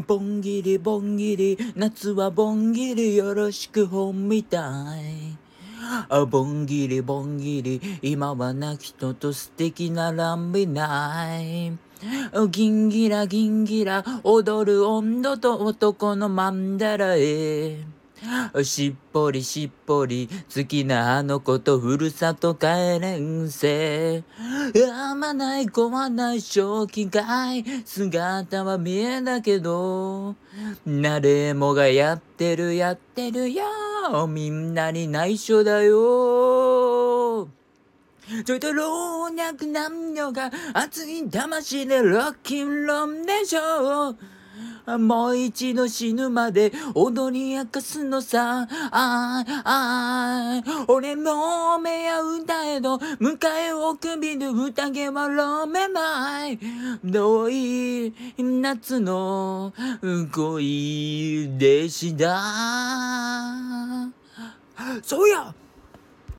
ぼんぎりぼんぎり夏はぼんぎりよろしく本みたい。あボンギリボンギリ今はなき人と素敵なランビナイギンギラギンギラ踊る温度と男のマンダラへ。しっぽりしっぽり好きなあの子とふるさと帰れんせ。あまない子はない正気かい。姿は見えだけど。誰もがやってるやってるよ。みんなに内緒だよ。ちょいと老若男女が熱い魂でロッキンロンでしょ。うもう一度死ぬまで踊り明かすのさ。ああ、ああ、俺も目や歌えど、迎えを首で宴はロめない。遠い夏の恋でした。そうや